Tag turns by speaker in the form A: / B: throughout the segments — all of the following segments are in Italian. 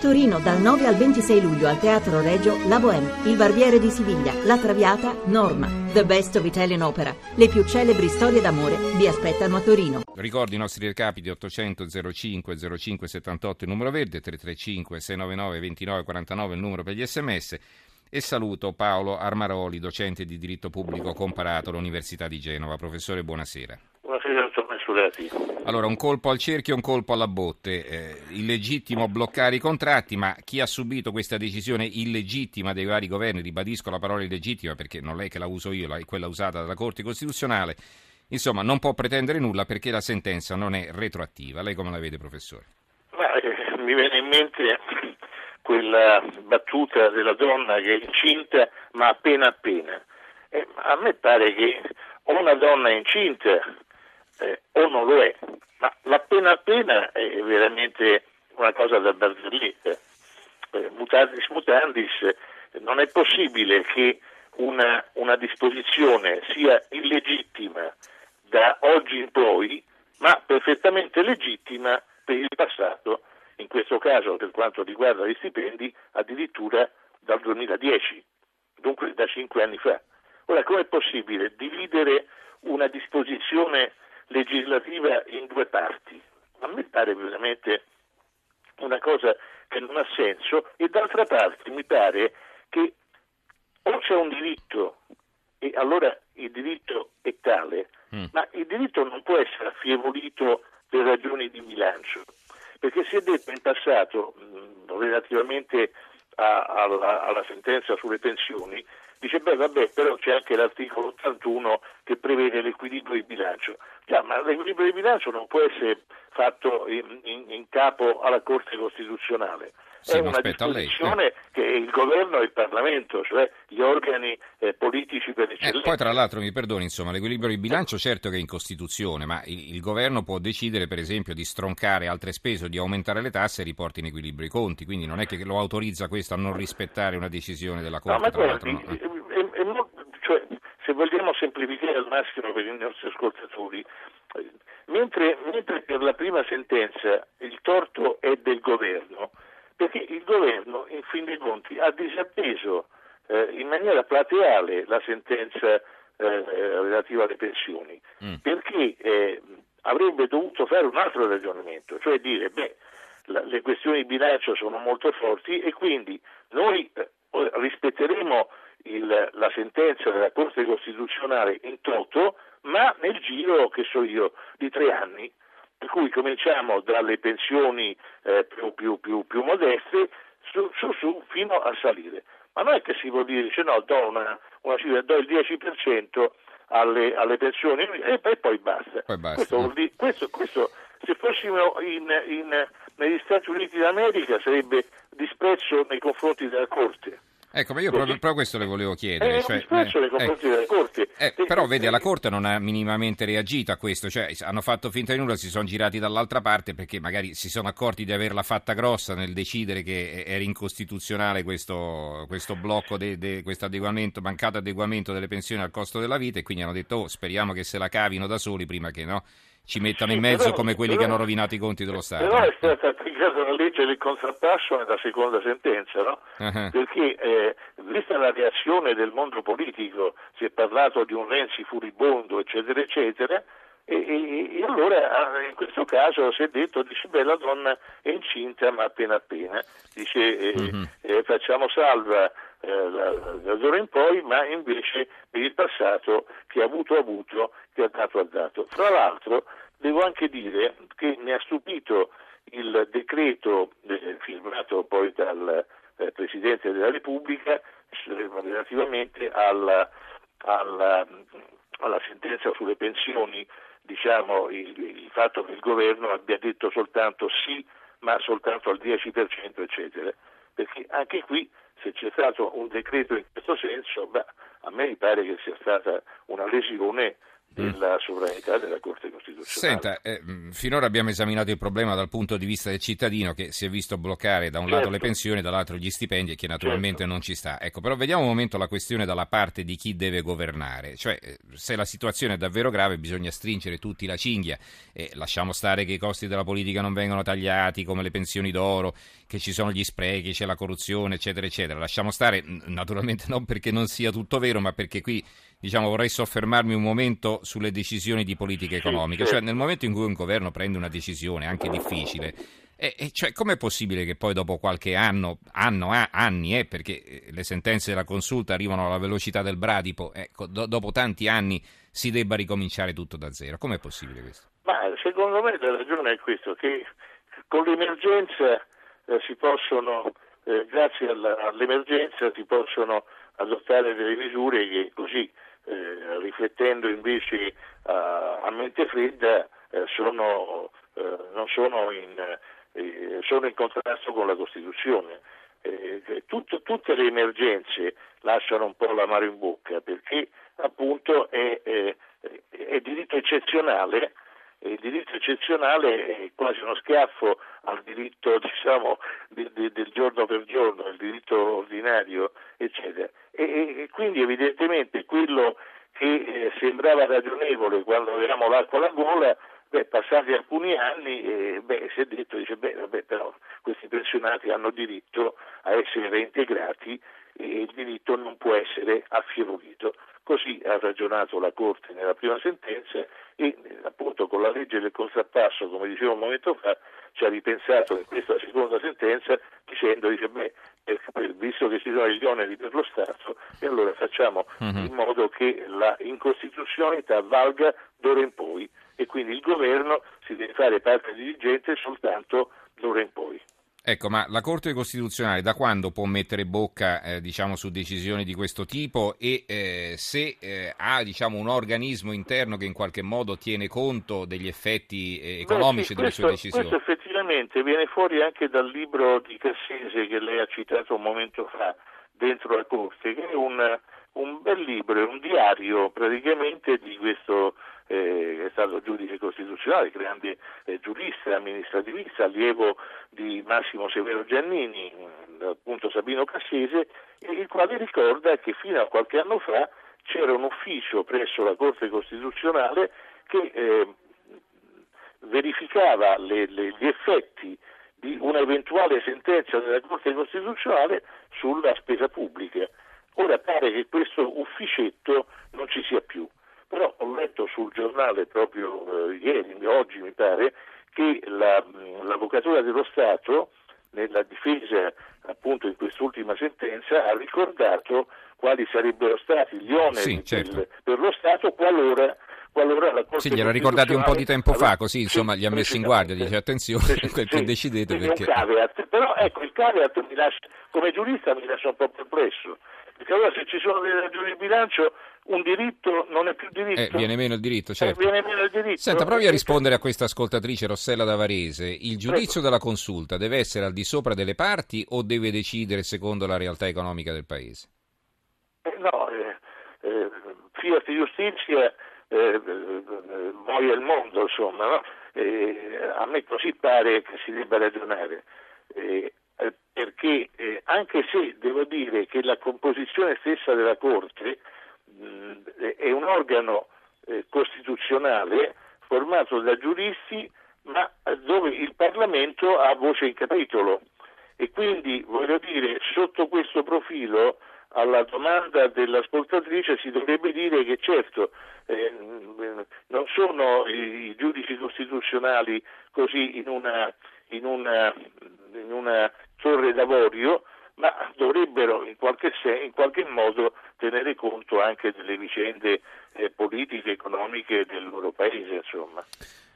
A: Torino dal 9 al 26 luglio al Teatro Regio La Bohème, Il Barbiere di Siviglia, La Traviata, Norma. The Best of Italian Opera. Le più celebri storie d'amore vi aspettano a Torino.
B: Ricordi i nostri recapiti 800 05 05 78 il numero verde, 335 699 29 49 il numero per gli sms. E saluto Paolo Armaroli, docente di diritto pubblico comparato all'Università di Genova. Professore, buonasera.
C: Buonasera, dottor Messurati.
B: Allora, un colpo al cerchio e un colpo alla botte. Eh, illegittimo bloccare i contratti, ma chi ha subito questa decisione illegittima dei vari governi, ribadisco la parola illegittima perché non è che la uso io, è quella usata dalla Corte Costituzionale, insomma non può pretendere nulla perché la sentenza non è retroattiva. Lei come la vede, professore?
C: Ma, eh, mi viene in mente quella battuta della donna che è incinta ma appena appena. Eh, a me pare che o una donna incinta eh, o non lo è, ma l'appena appena è veramente una cosa da barzelletta. Eh, mutandis mutandis, non è possibile che una, una disposizione sia illegittima da oggi in poi, ma perfettamente legittima per il passato, in questo caso per quanto riguarda gli stipendi, addirittura dal 2010, dunque da cinque anni fa. Ora, com'è possibile dividere una disposizione legislativa in due parti. A me pare veramente una cosa che non ha senso e d'altra parte mi pare che o c'è un diritto e allora il diritto è tale, mm. ma il diritto non può essere affievolito per ragioni di bilancio, perché si è detto in passato, mh, relativamente a, alla, alla sentenza sulle pensioni, dice beh vabbè però c'è anche l'articolo 81 che prevede l'equilibrio di bilancio. Già, ma l'equilibrio di bilancio non può essere fatto in, in, in capo alla Corte Costituzionale. È una disposizione
B: eh.
C: che il governo e il Parlamento, cioè gli organi eh, politici per eccellenza.
B: Eh, poi tra l'altro mi perdoni, insomma, l'equilibrio di bilancio certo che è in Costituzione, ma il, il, governo può decidere per esempio di stroncare altre spese o di aumentare le tasse e riporti in equilibrio i conti, quindi non è che lo autorizza questo a non rispettare una decisione della Corte.
C: No, ma guardi, no? è, è, è, cioè, se vogliamo semplificare al massimo per i nostri ascoltatori, mentre, mentre per la prima sentenza il torto è del governo, perché il governo in fin dei conti ha disatteso eh, in maniera plateale la sentenza eh, relativa alle pensioni, mm. perché eh, avrebbe dovuto fare un altro ragionamento, cioè dire beh, la, le questioni di bilancio sono molto forti e quindi noi eh, rispetteremo il, la sentenza della Corte Costituzionale in toto, ma nel giro, che so io, di tre anni. Per cui cominciamo dalle pensioni eh, più, più, più, più, modeste su, su, su, fino a salire. Ma non è che si può dire, dice no, do una, una cifra, do il 10% alle, alle pensioni e, e, poi basta.
B: Poi basta.
C: Questo, dire, questo, questo, se fossimo in, in, negli Stati Uniti d'America sarebbe disprezzo nei confronti della Corte.
B: Ecco, ma io proprio, proprio, questo le volevo chiedere.
C: Eh, cioè, eh, nei confronti eh, della Corte.
B: Eh, però vedi, la Corte non ha minimamente reagito a questo, cioè hanno fatto finta di nulla, si sono girati dall'altra parte perché magari si sono accorti di averla fatta grossa nel decidere che era incostituzionale questo, questo blocco, de, de, questo adeguamento, mancato adeguamento delle pensioni al costo della vita e quindi hanno detto oh, speriamo che se la cavino da soli prima che no ci mettano in mezzo come quelli
C: però,
B: che hanno rovinato i conti dello Stato.
C: Però è stata applicata la legge del contrappasso nella seconda sentenza, no? Uh-huh. Perché eh, vista la reazione del mondo politico, si è parlato di un Renzi furibondo, eccetera, eccetera, e, e, e, allora ah, in questo caso si è detto, dice beh la donna è incinta ma appena appena, dice eh, uh-huh. eh, facciamo salva eh, da d'ora in poi, ma invece per il passato che ha avuto avuto, che ha dato ha dato. Tra l'altro devo anche dire che mi ha stupito il decreto eh, firmato poi dal eh, Presidente della Repubblica relativamente alla, alla, alla sentenza sulle pensioni, diciamo il, il fatto che il governo abbia detto soltanto sì, ma soltanto al 10%, eccetera. Perché anche qui se c'è stato un decreto in questo senso, beh, a me mi pare che sia stata una lesione della sovranità della Corte Costituzionale.
B: Senta, eh, finora abbiamo esaminato il problema dal punto di vista del cittadino che si è visto bloccare da un certo. lato le pensioni, dall'altro gli stipendi e che naturalmente certo. non ci sta. Ecco, però vediamo un momento la questione dalla parte di chi deve governare, cioè eh, se la situazione è davvero grave bisogna stringere tutti la cinghia e lasciamo stare che i costi della politica non vengono tagliati come le pensioni d'oro, che ci sono gli sprechi, c'è la corruzione, eccetera, eccetera. Lasciamo stare naturalmente non perché non sia tutto vero, ma perché qui diciamo, vorrei soffermarmi un momento sulle decisioni di politica economica. Cioè, nel momento in cui un governo prende una decisione, anche difficile, e, e cioè, com'è possibile che poi dopo qualche anno, anno a, anni, eh, perché eh, le sentenze della consulta arrivano alla velocità del bradipo, ecco, do, dopo tanti anni si debba ricominciare tutto da zero? Com'è possibile questo?
C: Ma secondo me la ragione è questo, che con l'emergenza eh, si possono, eh, grazie alla, all'emergenza, si possono adottare delle misure che così eh, riflettendo invece a, a mente fredda eh, sono, eh, sono in, eh, sono in, contrasto con la Costituzione. Eh, Tut, tutte le emergenze lasciano un po' l'amaro in bocca perché appunto è, è, è diritto eccezionale il diritto eccezionale è quasi uno schiaffo al diritto diciamo, di, di, del giorno per giorno, al diritto ordinario, eccetera. E, e quindi evidentemente quello che eh, sembrava ragionevole quando avevamo l'acqua alla gola, beh, passati alcuni anni eh, beh, si è detto, dice, beh, vabbè, però questi pensionati hanno diritto a essere reintegrati e il diritto non può essere affievolito. Così ha ragionato la Corte nella prima sentenza e appunto con la legge del contrappasso, come dicevo un momento fa, ci ha ripensato in questa seconda sentenza dicendo, dice, beh, visto che ci sono gli oneri per lo Stato, e allora facciamo uh-huh. in modo che la incostituzionalità valga d'ora in poi e quindi il governo si deve fare parte dirigente soltanto d'ora in poi.
B: Ecco, ma la Corte Costituzionale da quando può mettere bocca eh, diciamo, su decisioni di questo tipo e eh, se eh, ha diciamo, un organismo interno che in qualche modo tiene conto degli effetti eh, economici
C: Beh, sì,
B: delle questo, sue decisioni?
C: Questo effettivamente viene fuori anche dal libro di Cassese che lei ha citato un momento fa dentro la Corte, che è un, un bel libro, è un diario praticamente di questo eh, è stato giudice costituzionale, grande eh, giurista, amministrativista, allievo di Massimo Severo Giannini, appunto Sabino Cassese, il quale ricorda che fino a qualche anno fa c'era un ufficio presso la Corte Costituzionale che eh, verificava le, le, gli effetti di un'eventuale sentenza della Corte Costituzionale sulla spesa pubblica. Ora pare che questo ufficetto non ci sia più però ho letto sul giornale proprio eh, ieri, oggi mi pare, che la, l'Avvocatura dello Stato nella difesa appunto in quest'ultima sentenza ha ricordato quali sarebbero stati gli oneri
B: sì, certo.
C: per, per, lo Stato qualora, qualora la Corte
B: Sì, glielo ricordati un po' di tempo fa, così insomma sì, gli ha messo in guardia, dice attenzione, quel che decidete perché...
C: Caveat, però ecco il caveat mi lascia, come giurista mi lascia un po' perplesso, perché allora se ci sono delle ragioni di bilancio un diritto non è più diritto.
B: Eh, viene meno il diritto, certo.
C: Eh, viene meno il diritto.
B: Senta, provi a rispondere a questa ascoltatrice Rossella Davarese. Il giudizio Prego. della consulta deve essere al di sopra delle parti o deve decidere secondo la realtà economica del Paese?
C: Eh, no, eh, eh, fiat giustizia, eh, muoia il mondo, insomma, no? a me così pare che si debba ragionare perché eh, anche se devo dire che la composizione stessa della Corte è un organo eh, costituzionale formato da giuristi ma dove il Parlamento ha voce in capitolo. E quindi voglio dire sotto questo profilo alla domanda dell'ascoltatrice si dovrebbe dire che certo eh, non sono i, giudici costituzionali così in una, in una, in una torre d'avorio ma dovrebbero in qualche, in qualche modo tenere conto anche delle vicende eh, politiche, economiche del loro paese, insomma.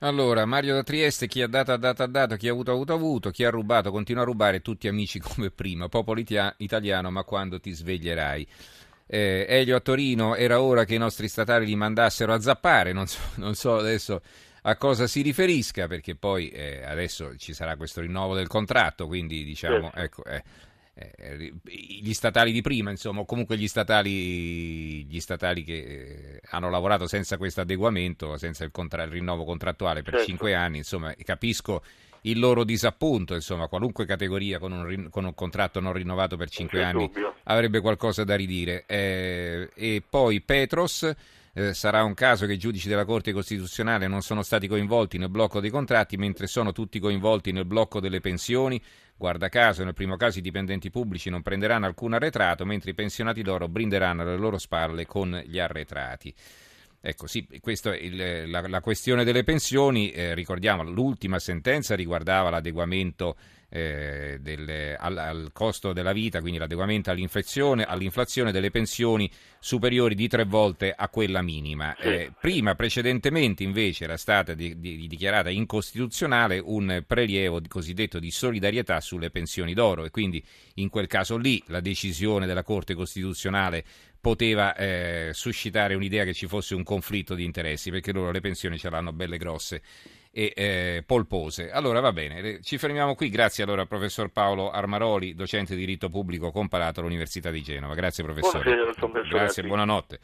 B: Allora, Mario da Trieste, chi ha dato ha dato ha dato, chi ha avuto ha avuto ha avuto, chi ha rubato continua a rubare, tutti amici come prima, popolo itia- italiano, ma quando ti sveglierai? Eh, Elio a Torino, era ora che i nostri statali li mandassero a zappare, non so, non so adesso a cosa si riferisca, perché poi eh, adesso ci sarà questo rinnovo del contratto, quindi diciamo, ecco, eh, eh, gli statali di prima, insomma, comunque gli statali, gli statali che eh, hanno lavorato senza questo adeguamento, senza il, contra- il rinnovo contrattuale per certo. cinque anni, insomma, capisco il loro disappunto, insomma, qualunque categoria con un, con un contratto non rinnovato per cinque anni dubbio. avrebbe qualcosa da ridire. Eh, e poi Petros eh, sarà un caso che i giudici della Corte Costituzionale non sono stati coinvolti nel blocco dei contratti, mentre sono tutti coinvolti nel blocco delle pensioni. Guarda caso, nel primo caso i dipendenti pubblici non prenderanno alcun arretrato, mentre i pensionati d'oro brinderanno alle loro spalle con gli arretrati. Ecco, sì, questa è il, la, la, questione delle pensioni. Eh, ricordiamo, l'ultima sentenza riguardava l'adeguamento eh, del, al, al, costo della vita, quindi l'adeguamento all'inflazione delle pensioni superiori di tre volte a quella minima. Eh, prima, precedentemente, invece, era stata di, di, dichiarata incostituzionale un prelievo cosiddetto di solidarietà sulle pensioni d'oro e quindi in quel caso lì la decisione della Corte Costituzionale poteva eh, suscitare un'idea che ci fosse un conflitto di interessi, perché loro le pensioni ce l'hanno belle grosse e eh, polpose. Allora va bene, ci fermiamo qui. Grazie allora al professor Paolo Armaroli, docente di diritto pubblico comparato all'Università di Genova. Grazie professore.
C: Buonasera,
B: Grazie, buonanotte.